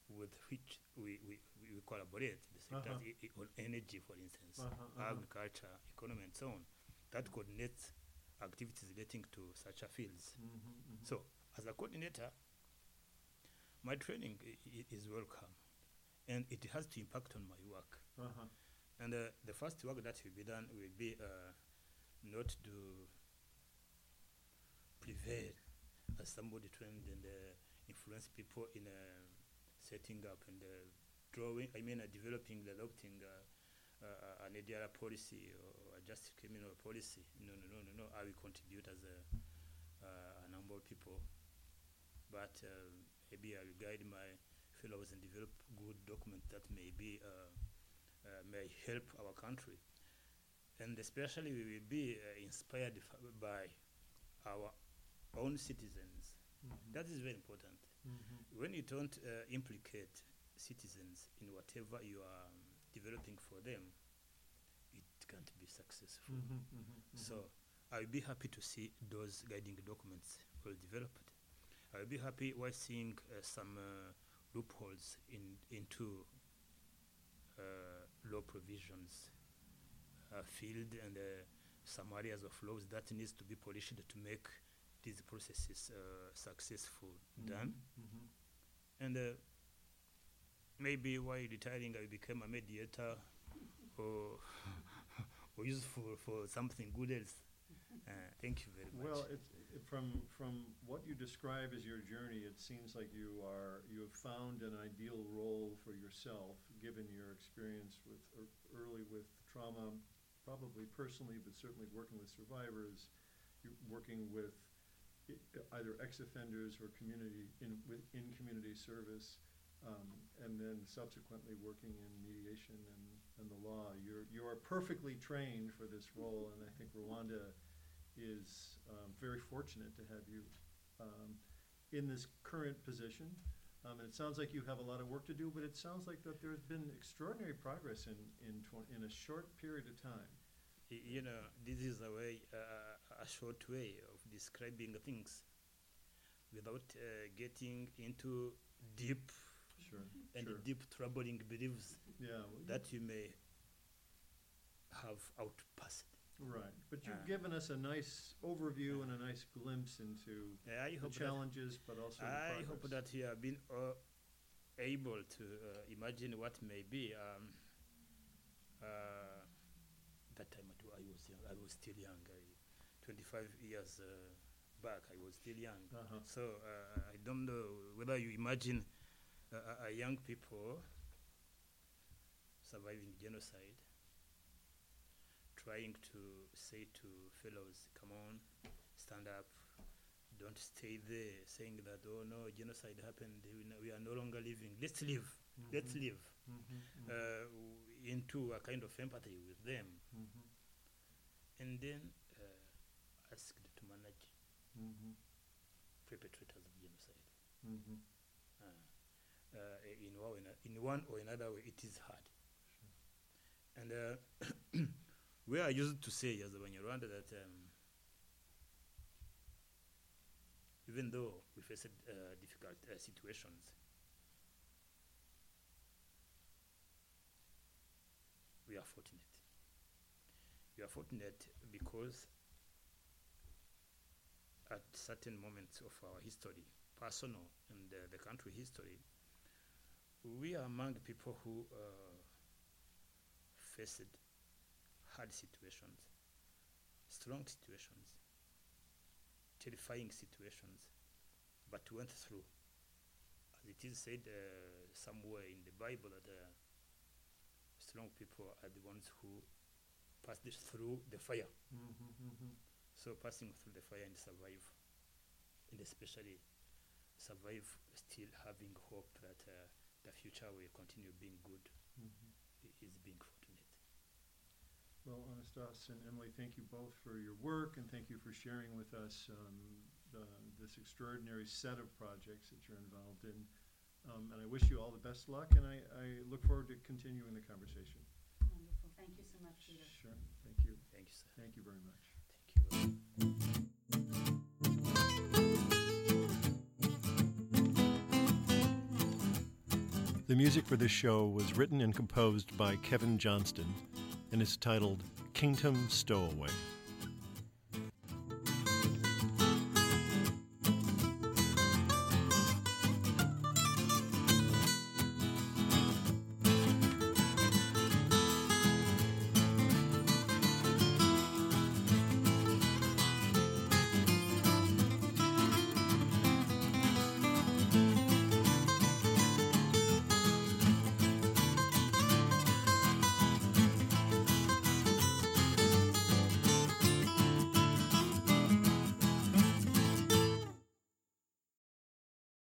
with which we, we, we collaborate. The sectors Uh-huh. i- i- on energy, for instance, Uh-huh, uh-huh. agriculture, economy, and so on. That coordinates activities relating to such a fields. Mhm. Mhm. So, as a coordinator, my training is welcome, and it has to impact on my work. And uh, the first work that will be done will be uh, not to prevail as somebody trained and uh, influence people in uh, setting up and uh, drawing, I mean, uh, developing, adopting an ADR policy or a just criminal policy. No, no, no, no, no. I will contribute as a, a number of people, but maybe I will guide my fellows and develop good documents that may be may help our country, and especially we will be uh, inspired f- by our own citizens. Mhm. That is very important. Mhm. When you don't uh, implicate citizens in whatever you are um, developing for them, it can't be successful. Mhm. Mhm. Mhm. So I'll be happy to see those guiding documents well developed. I'll be happy while seeing uh, some uh, loopholes in into uh, law provisions uh, filled and uh, some areas of laws that needs to be polished to make these processes uh, successful done. Mhm. Mhm. And uh, maybe while retiring, I became a mediator or, or useful for something good else. Uh, thank you very much. Well, it's, it- from, from what you describe as your journey, it seems like you are, you have found an ideal role for yourself, given your experience with, ear- early with trauma, probably personally, but certainly working with survivors, you're working with either ex-offenders or community, in, with, in community service, um, and then subsequently working in mediation and, and the law. You're, you are perfectly trained for this role, and I think Rwanda is um, very fortunate to have you um, in this current position. Um, and it sounds like you have a lot of work to do, but it sounds like that there's been extraordinary progress in, in, twen- in a short period of time. You know, this is a way, uh, a short way of describing things without uh, getting into deep Sure. and sure. deep troubling beliefs Yeah. well, that you may have outpassed. Right. But you've Uh, given us a nice overview and a nice glimpse into Uh, I the hope that challenges, but also the I hope progress. that you have been uh, able to uh, imagine what may be. Um, uh, that time I wa- I was young, I was still young. I, 25 years uh, back. I was still young. Uh-huh. So uh, I don't know whether you imagine uh, a- a young people surviving genocide, trying to say to fellows, come on, stand up, don't stay there, saying that, oh no, genocide happened, we are no longer living, let's live, let's Mhm. live, Mhm, mhm, uh, w- into a kind of empathy with them, mhm, and then uh, asked to manage mhm, perpetrators of genocide. mhm. Uh, uh, in, one, or in one or another way, it is hard. And we are used to say as a Banyarwanda that um, even though we face uh, difficult uh, situations, we are fortunate. We are fortunate because at certain moments of our history, personal and uh, the country history, we are among people who uh, faced hard situations, strong situations, terrifying situations, but went through. As it is said uh, somewhere in the Bible that uh, strong people are the ones who passed through the fire. Mhm, mhm. So passing through the fire and survive, and especially survive still having hope that uh, the future will continue being good Mhm. is being. Well, Anastas and Emily, thank you both for your work and thank you for sharing with us um, the, this extraordinary set of projects that you're involved in. Um, and I wish you all the best luck and I, I look forward to continuing the conversation. Wonderful. Thank you so much, Peter. Sure, thank you. Thank you, sir. Thank you very much. Thank you. The music for this show was written and composed by Kevin Johnston and is titled Kingdom Stowaway.